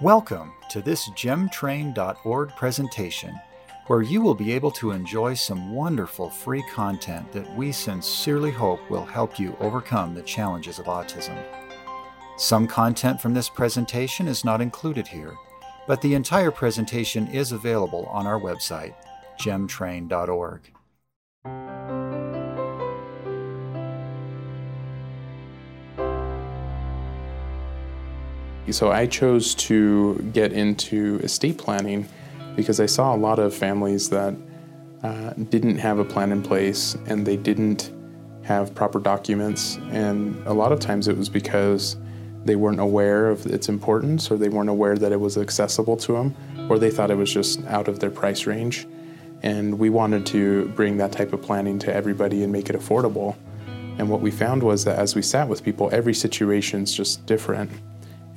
Welcome to this gemtrain.org presentation, where you will be able to enjoy some wonderful free content that we sincerely hope will help you overcome the challenges of autism. Some content from this presentation is not included here, but the entire presentation is available on our website, gemtrain.org. So I chose to get into estate planning because I saw a lot of families that uh, didn't have a plan in place and they didn't have proper documents. And a lot of times it was because they weren't aware of its importance or they weren't aware that it was accessible to them or they thought it was just out of their price range. And we wanted to bring that type of planning to everybody and make it affordable. And what we found was that as we sat with people, every situation is just different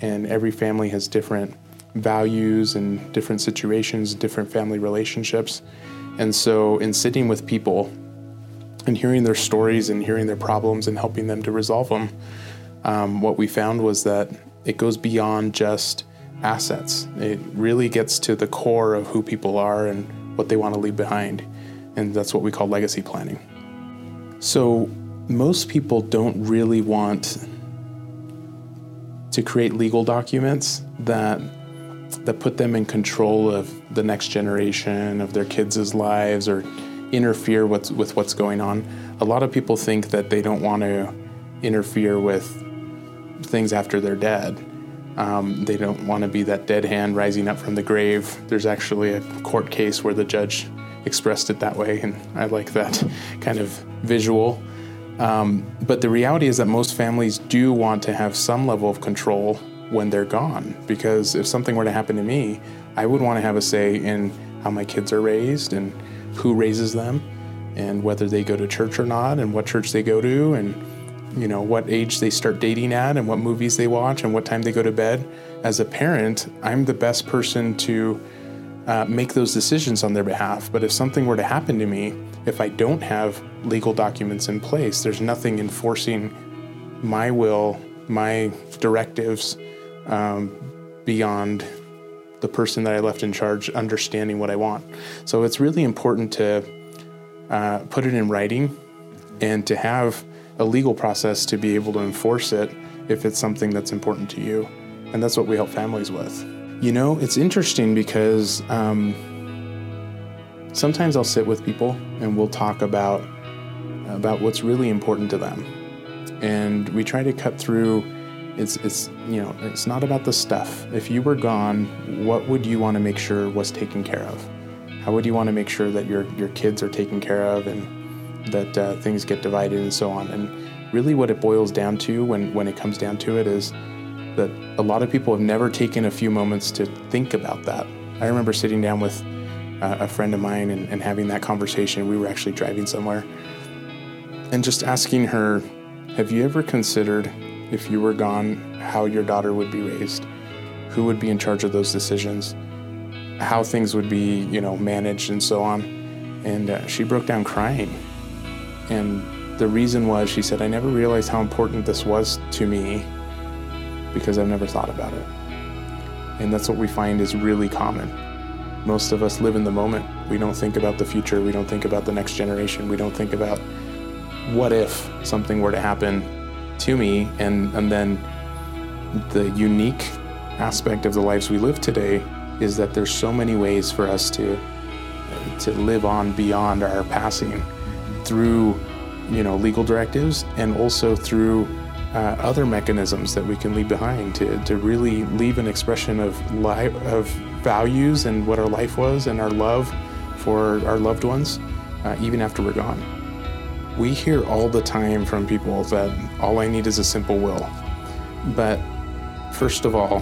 and every family has different values and different situations, different family relationships. And so, in sitting with people and hearing their stories and hearing their problems and helping them to resolve them, um, what we found was that it goes beyond just assets. It really gets to the core of who people are and what they want to leave behind. And that's what we call legacy planning. So, most people don't really want to create legal documents that that put them in control of the next generation of their kids' lives or interfere with, with what's going on. A lot of people think that they don't want to interfere with things after they're dead. Um, they don't want to be that dead hand rising up from the grave. There's actually a court case where the judge expressed it that way, and I like that kind of visual. Um, but the reality is that most families do want to have some level of control when they're gone. Because if something were to happen to me, I would want to have a say in how my kids are raised and who raises them and whether they go to church or not and what church they go to and you know what age they start dating at and what movies they watch and what time they go to bed as a parent i'm the best person to uh, make those decisions on their behalf but if something were to happen to me if I don't have legal documents in place, there's nothing enforcing my will, my directives um, beyond the person that I left in charge understanding what I want. So it's really important to uh, put it in writing and to have a legal process to be able to enforce it if it's something that's important to you. And that's what we help families with. You know, it's interesting because. Um, Sometimes I'll sit with people and we'll talk about about what's really important to them. And we try to cut through it's it's you know, it's not about the stuff. If you were gone, what would you want to make sure was taken care of? How would you want to make sure that your your kids are taken care of and that uh, things get divided and so on? And really what it boils down to when when it comes down to it is that a lot of people have never taken a few moments to think about that. I remember sitting down with a friend of mine and, and having that conversation. We were actually driving somewhere and just asking her, Have you ever considered if you were gone how your daughter would be raised? Who would be in charge of those decisions? How things would be, you know, managed and so on. And uh, she broke down crying. And the reason was she said, I never realized how important this was to me because I've never thought about it. And that's what we find is really common most of us live in the moment. We don't think about the future. We don't think about the next generation. We don't think about what if something were to happen to me. And, and then the unique aspect of the lives we live today is that there's so many ways for us to to live on beyond our passing through you know legal directives and also through uh, other mechanisms that we can leave behind to, to really leave an expression of life of values and what our life was and our love for our loved ones, uh, even after we're gone. We hear all the time from people that all I need is a simple will. But first of all,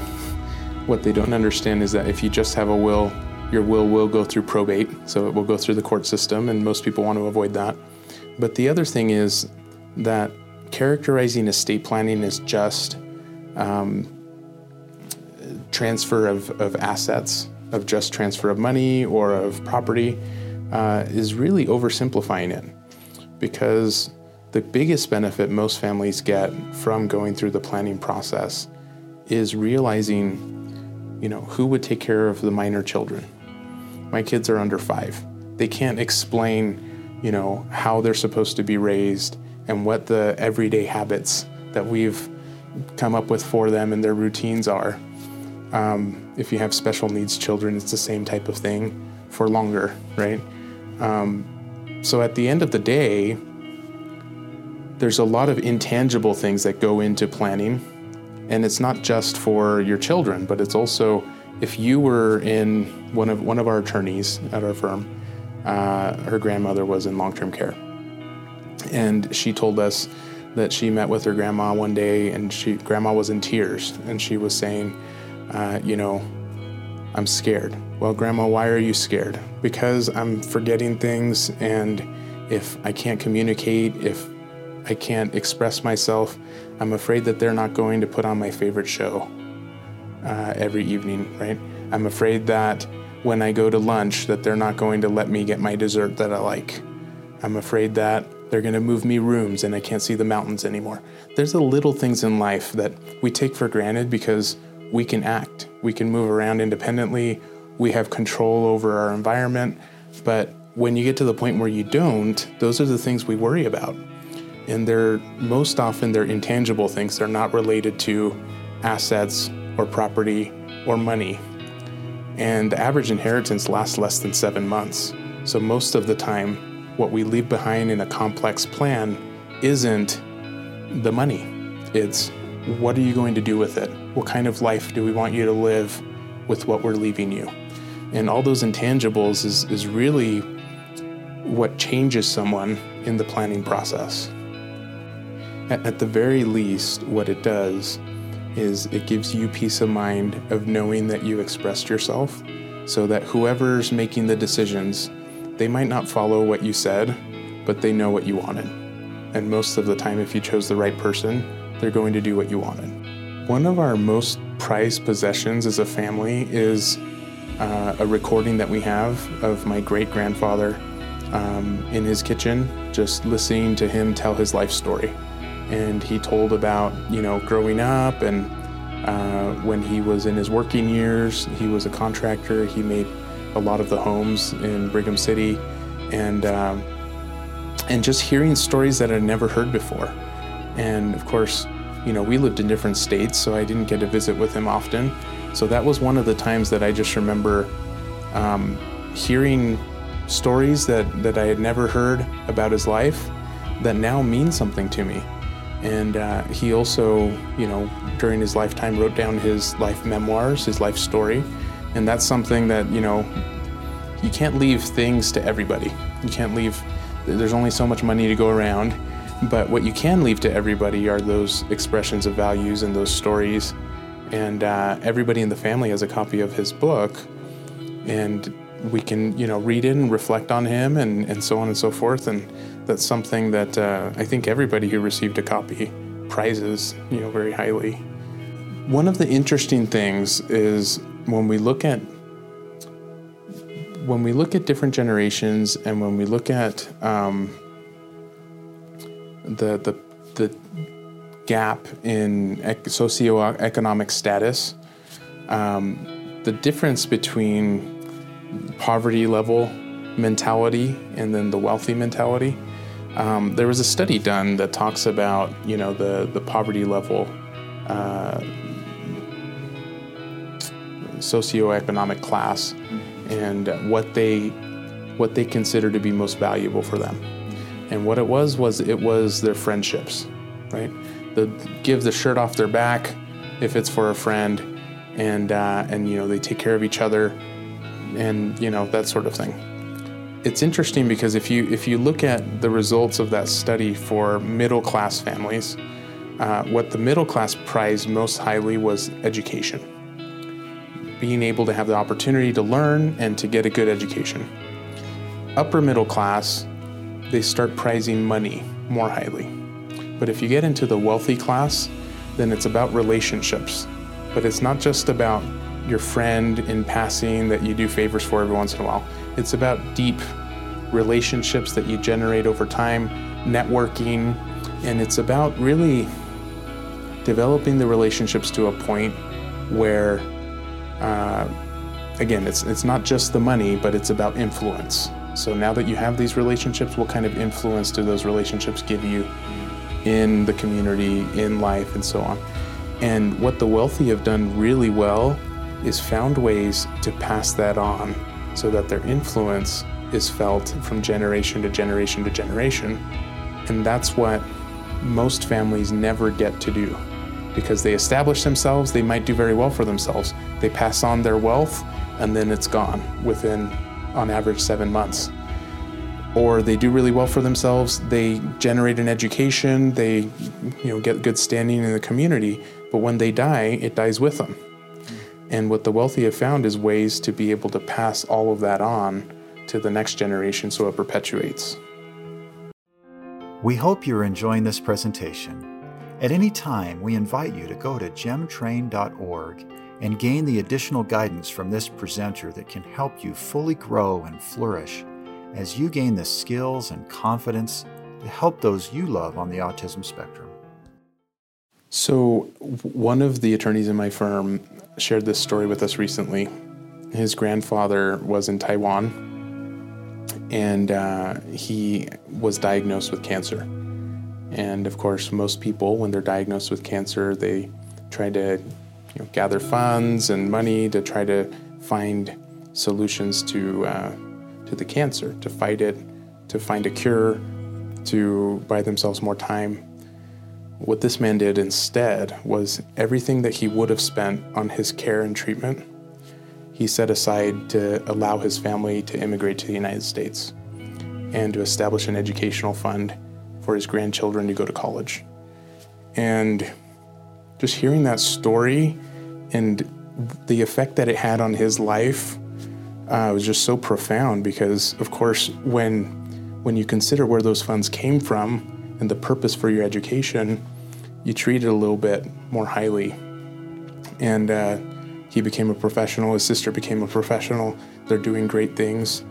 what they don't understand is that if you just have a will, your will will go through probate, so it will go through the court system, and most people want to avoid that. But the other thing is that characterizing estate planning as just um, transfer of, of assets, of just transfer of money or of property, uh, is really oversimplifying it. Because the biggest benefit most families get from going through the planning process is realizing you know, who would take care of the minor children? My kids are under five. They can't explain, you know, how they're supposed to be raised and what the everyday habits that we've come up with for them and their routines are. Um, if you have special needs children, it's the same type of thing for longer, right? Um, so at the end of the day, there's a lot of intangible things that go into planning. And it's not just for your children, but it's also if you were in one of one of our attorneys at our firm, uh, her grandmother was in long-term care, and she told us that she met with her grandma one day, and she grandma was in tears, and she was saying, uh, you know, I'm scared. Well, grandma, why are you scared? Because I'm forgetting things, and if I can't communicate, if I can't express myself, I'm afraid that they're not going to put on my favorite show uh, every evening, right? I'm afraid that when I go to lunch that they're not going to let me get my dessert that I like. I'm afraid that they're going to move me rooms and I can't see the mountains anymore. There's the little things in life that we take for granted because we can act. We can move around independently. We have control over our environment. But when you get to the point where you don't, those are the things we worry about. And they're most often they're intangible things. They're not related to assets or property or money. And the average inheritance lasts less than seven months. So most of the time, what we leave behind in a complex plan isn't the money. It's what are you going to do with it? What kind of life do we want you to live with what we're leaving you? And all those intangibles is, is really what changes someone in the planning process. At, at the very least, what it does is it gives you peace of mind of knowing that you expressed yourself so that whoever's making the decisions, they might not follow what you said, but they know what you wanted. And most of the time, if you chose the right person, they're going to do what you wanted. One of our most prized possessions as a family is uh, a recording that we have of my great grandfather um, in his kitchen, just listening to him tell his life story and he told about you know growing up and uh, when he was in his working years he was a contractor he made a lot of the homes in brigham city and um, and just hearing stories that i'd never heard before and of course you know we lived in different states so i didn't get to visit with him often so that was one of the times that i just remember um, hearing stories that, that i had never heard about his life that now mean something to me and uh, he also, you know, during his lifetime wrote down his life memoirs, his life story. And that's something that, you know, you can't leave things to everybody. You can't leave, there's only so much money to go around. But what you can leave to everybody are those expressions of values and those stories. And uh, everybody in the family has a copy of his book. And we can, you know, read it and reflect on him and, and so on and so forth. And that's something that uh, I think everybody who received a copy prizes, you know, very highly. One of the interesting things is when we look at when we look at different generations and when we look at um, the the the gap in socioeconomic status, um, the difference between poverty level mentality and then the wealthy mentality um, there was a study done that talks about you know the the poverty level, uh, socioeconomic class, and what they what they consider to be most valuable for them. And what it was was it was their friendships, right? The give the shirt off their back if it's for a friend, and uh, and you know they take care of each other, and you know that sort of thing it's interesting because if you if you look at the results of that study for middle class families, uh, what the middle class prized most highly was education, being able to have the opportunity to learn and to get a good education. Upper middle class, they start prizing money more highly. But if you get into the wealthy class, then it's about relationships. But it's not just about your friend in passing that you do favors for every once in a while. It's about deep relationships that you generate over time, networking, and it's about really developing the relationships to a point where uh, again, it's it's not just the money, but it's about influence. So now that you have these relationships, what kind of influence do those relationships give you in the community, in life, and so on? And what the wealthy have done really well is found ways to pass that on so that their influence is felt from generation to generation to generation. And that's what most families never get to do because they establish themselves, they might do very well for themselves. They pass on their wealth and then it's gone within, on average, seven months. Or they do really well for themselves, they generate an education, they you know, get good standing in the community, but when they die, it dies with them. And what the wealthy have found is ways to be able to pass all of that on to the next generation so it perpetuates. We hope you're enjoying this presentation. At any time, we invite you to go to gemtrain.org and gain the additional guidance from this presenter that can help you fully grow and flourish as you gain the skills and confidence to help those you love on the autism spectrum. So, one of the attorneys in my firm shared this story with us recently. His grandfather was in Taiwan and uh, he was diagnosed with cancer. And of course, most people, when they're diagnosed with cancer, they try to you know, gather funds and money to try to find solutions to uh, to the cancer, to fight it, to find a cure, to buy themselves more time. What this man did instead was everything that he would have spent on his care and treatment, he set aside to allow his family to immigrate to the United States and to establish an educational fund for his grandchildren to go to college. And just hearing that story and the effect that it had on his life uh, was just so profound because, of course, when when you consider where those funds came from and the purpose for your education, you treat it a little bit more highly. And uh, he became a professional. His sister became a professional. They're doing great things.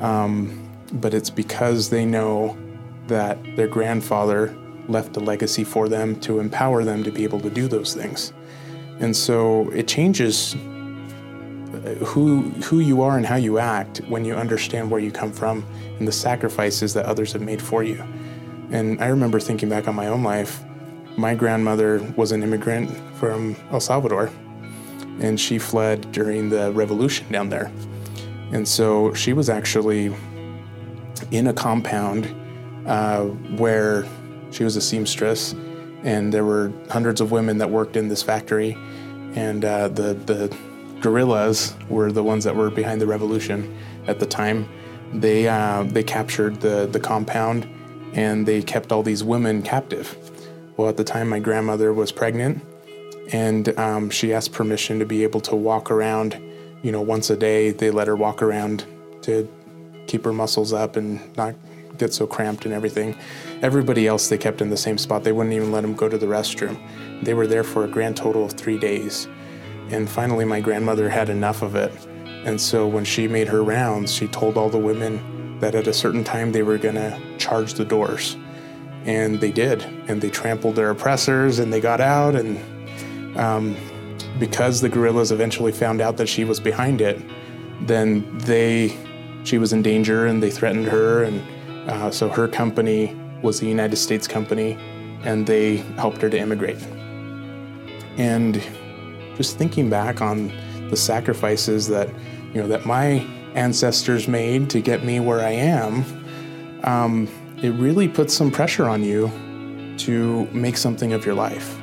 Um, but it's because they know that their grandfather left a legacy for them to empower them to be able to do those things. And so it changes who who you are and how you act when you understand where you come from and the sacrifices that others have made for you. And I remember thinking back on my own life. My grandmother was an immigrant from El Salvador, and she fled during the revolution down there. And so she was actually in a compound uh, where she was a seamstress, and there were hundreds of women that worked in this factory, and uh, the the guerrillas were the ones that were behind the revolution at the time. They uh, they captured the the compound, and they kept all these women captive. Well, at the time, my grandmother was pregnant, and um, she asked permission to be able to walk around. You know, once a day, they let her walk around to keep her muscles up and not get so cramped and everything. Everybody else they kept in the same spot. They wouldn't even let them go to the restroom. They were there for a grand total of three days. And finally, my grandmother had enough of it. And so when she made her rounds, she told all the women that at a certain time they were going to charge the doors. And they did. And they trampled their oppressors and they got out. And um, because the guerrillas eventually found out that she was behind it, then they she was in danger and they threatened her. And uh, so her company was the United States company and they helped her to immigrate. And just thinking back on the sacrifices that, you know, that my ancestors made to get me where I am, um, it really puts some pressure on you to make something of your life.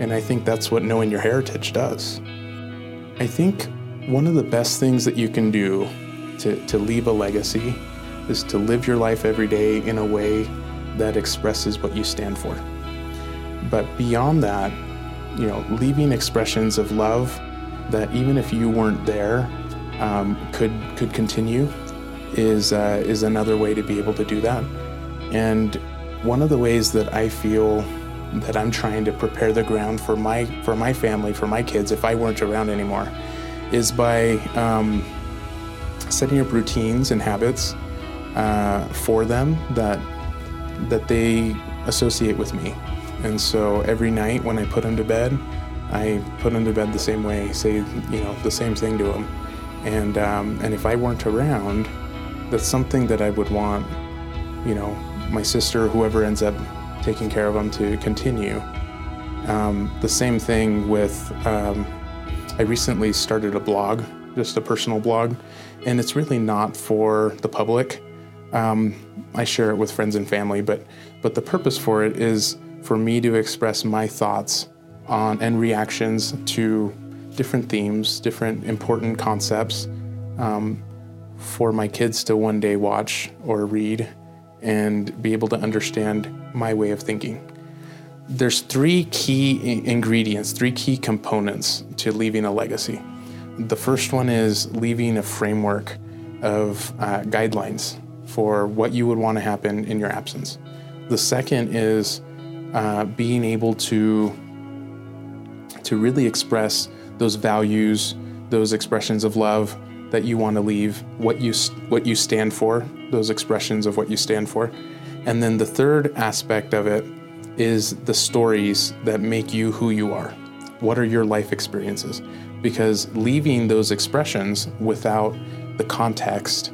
And I think that's what knowing your heritage does. I think one of the best things that you can do to, to leave a legacy is to live your life every day in a way that expresses what you stand for. But beyond that, you know, leaving expressions of love that even if you weren't there, um, could could continue is uh, is another way to be able to do that. And one of the ways that I feel that I'm trying to prepare the ground for my for my family, for my kids, if I weren't around anymore, is by um, setting up routines and habits uh, for them that that they associate with me. And so every night when I put them to bed, I put them to bed the same way, say you know the same thing to him, and um, and if I weren't around, that's something that I would want, you know, my sister, whoever ends up taking care of him, to continue. Um, the same thing with. Um, I recently started a blog, just a personal blog, and it's really not for the public. Um, I share it with friends and family, but but the purpose for it is for me to express my thoughts on and reactions to different themes, different important concepts, um, for my kids to one day watch or read and be able to understand my way of thinking. There's three key ingredients, three key components to leaving a legacy. The first one is leaving a framework of uh, guidelines for what you would want to happen in your absence. The second is uh, being able to to really express those values, those expressions of love that you want to leave, what you what you stand for, those expressions of what you stand for. And then the third aspect of it is the stories that make you who you are. What are your life experiences? Because leaving those expressions without the context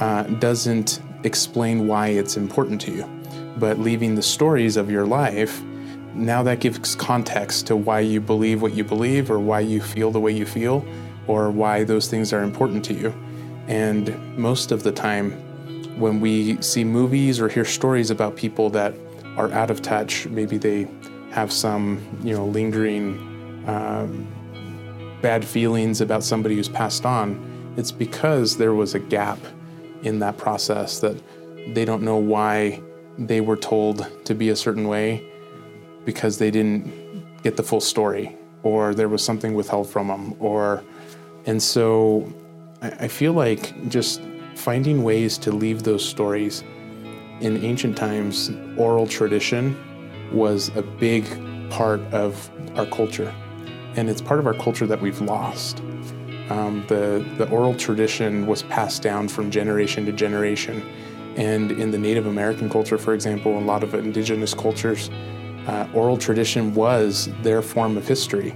uh, doesn't explain why it's important to you. But leaving the stories of your life, now that gives context to why you believe what you believe or why you feel the way you feel or why those things are important to you. And most of the time, when we see movies or hear stories about people that are out of touch, maybe they have some, you know, lingering um, bad feelings about somebody who's passed on, it's because there was a gap in that process that they don't know why they were told to be a certain way because they didn't get the full story or there was something withheld from them or and so I, feel like just finding ways to leave those stories in ancient times oral tradition was a big part of our culture. And it's part of our culture that we've lost um, the, the oral tradition was passed down from generation to generation. And in the Native American culture, for example, a lot of indigenous cultures, uh, oral tradition was their form of history.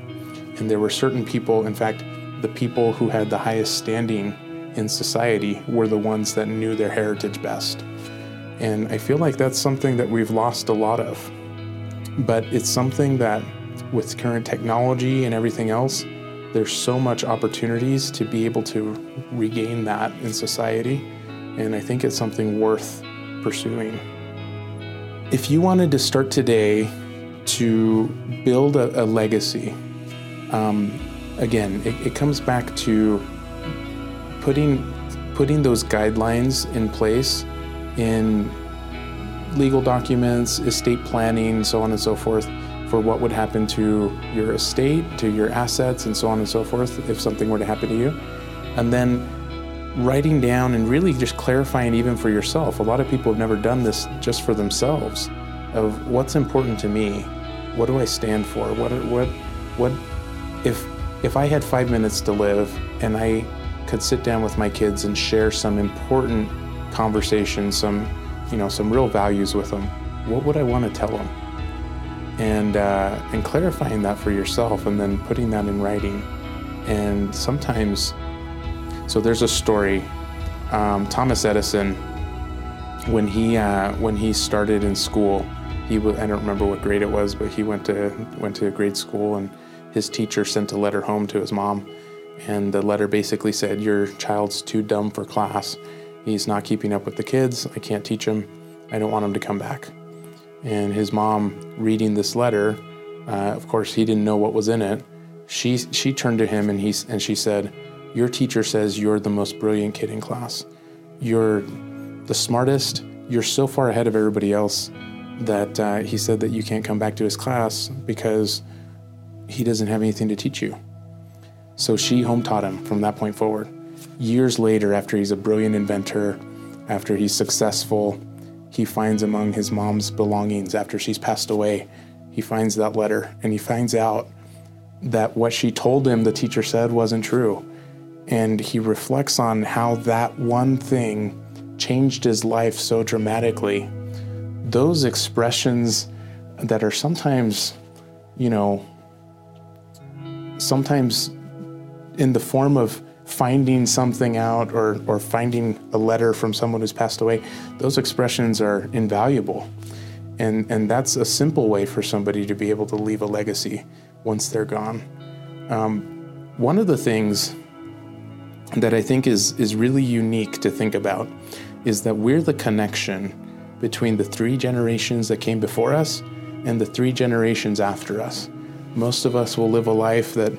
And there were certain people, in fact, the people who had the highest standing in society were the ones that knew their heritage best. And I feel like that's something that we've lost a lot of. But it's something that, with current technology and everything else, there's so much opportunities to be able to regain that in society. And I think it's something worth pursuing. If you wanted to start today to build a, a legacy, um, again, it, it comes back to putting putting those guidelines in place in legal documents, estate planning, so on and so forth for what would happen to your estate, to your assets, and so on and so forth if something were to happen to you. And then writing down and really just clarifying even for yourself. A lot of people have never done this just for themselves of what's important to me. What do I stand for? What what what if if I had 5 minutes to live and I could sit down with my kids and share some important conversations, some you know, some real values with them, what would I want to tell them? And uh, and clarifying that for yourself and then putting that in writing. And sometimes so there's a story um, thomas edison when he uh, when he started in school he I don't remember what grade it was but he went to went to a grade school and his teacher sent a letter home to his mom. And the letter basically said your child's too dumb for class. He's not keeping up with the kids. I can't teach him. I don't want him to come back and his mom reading this letter, uh, of course, he didn't know what was in it. She, she turned to him and, he, and she said, Your teacher says you're the most brilliant kid in class. You're the smartest. You're so far ahead of everybody else that uh, he said that you can't come back to his class because he doesn't have anything to teach you. So she home taught him from that point forward. Years later, after he's a brilliant inventor, after he's successful, he finds among his mom's belongings after she's passed away. He finds that letter and he finds out that what she told him, the teacher said, wasn't true. And he reflects on how that one thing changed his life so dramatically. Those expressions that are sometimes, you know, sometimes in the form of finding something out or, or finding a letter from someone who's passed away, those expressions are invaluable. And, and that's a simple way for somebody to be able to leave a legacy once they're gone. Um, one of the things that I think is, is really unique to think about is that we're the connection between the three generations that came before us and the three generations after us. Most of us will live a life that,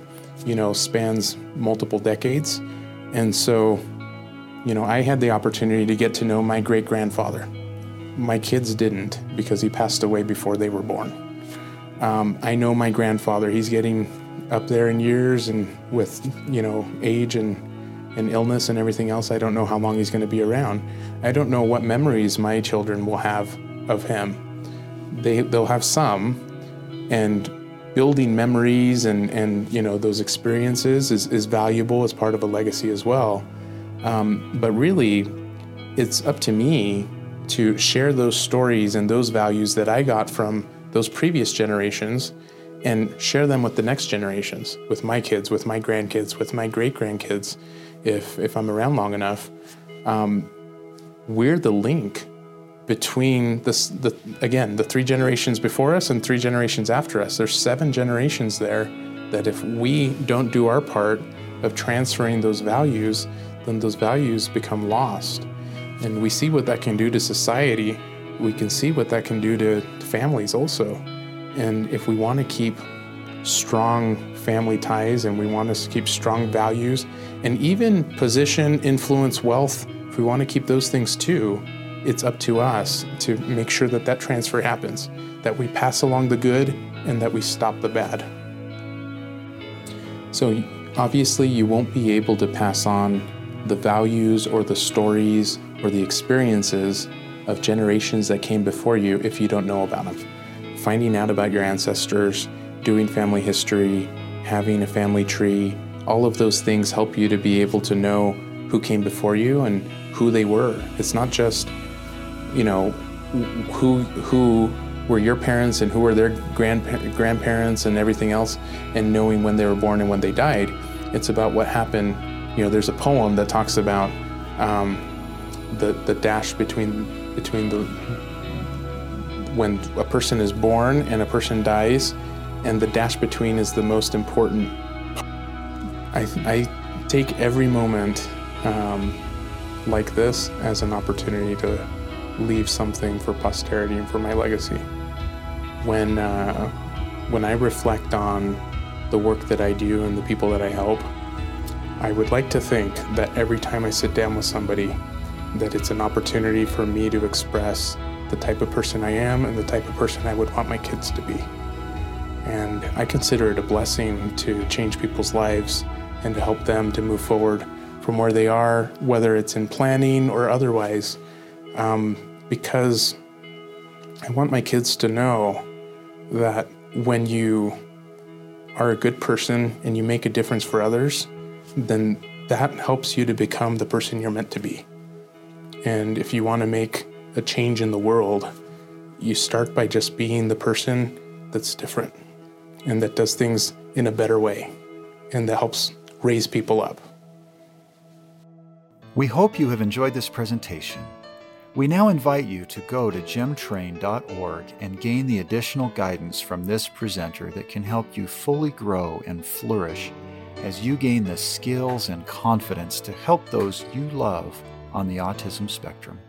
you know, spans multiple decades. And so, you know, I had the opportunity to get to know my great grandfather. My kids didn't because he passed away before they were born. Um, I know my grandfather. He's getting up there in years and with, you know, age and, and illness and everything else. I don't know how long he's going to be around. I don't know what memories my children will have of him. They, they'll have some, and building memories and, and you know those experiences is, is valuable as part of a legacy as well. Um, but really, it's up to me to share those stories and those values that I got from those previous generations and share them with the next generations, with my kids, with my grandkids, with my great grandkids, if, if I'm around long enough. Um, we're the link between this, the again the three generations before us and three generations after us. There's seven generations there that if we don't do our part of transferring those values, then those values become lost. And we see what that can do to society. We can see what that can do to families also. And if we want to keep strong family ties and we want to keep strong values and even position, influence, wealth, if we want to keep those things too, it's up to us to make sure that that transfer happens, that we pass along the good and that we stop the bad. So, obviously, you won't be able to pass on the values or the stories or the experiences of generations that came before you if you don't know about them. Finding out about your ancestors, doing family history, having a family tree, all of those things help you to be able to know who came before you and who they were. It's not just you know, who who were your parents and who were their grandpa- grandparents and everything else, and knowing when they were born and when they died. It's about what happened. You know, there's a poem that talks about um, the the dash between between the when a person is born and a person dies, and the dash between is the most important. I, I take every moment um, like this as an opportunity to leave something for posterity and for my legacy. When, uh, when I reflect on the work that I do and the people that I help, I would like to think that every time I sit down with somebody, that it's an opportunity for me to express the type of person I am and the type of person I would want my kids to be. And I consider it a blessing to change people's lives and to help them to move forward from where they are, whether it's in planning or otherwise. Um, because I want my kids to know that when you are a good person and you make a difference for others, then that helps you to become the person you're meant to be. And if you want to make a change in the world, you start by just being the person that's different and that does things in a better way and that helps raise people up. We hope you have enjoyed this presentation. We now invite you to go to gemtrain.org and gain the additional guidance from this presenter that can help you fully grow and flourish as you gain the skills and confidence to help those you love on the autism spectrum.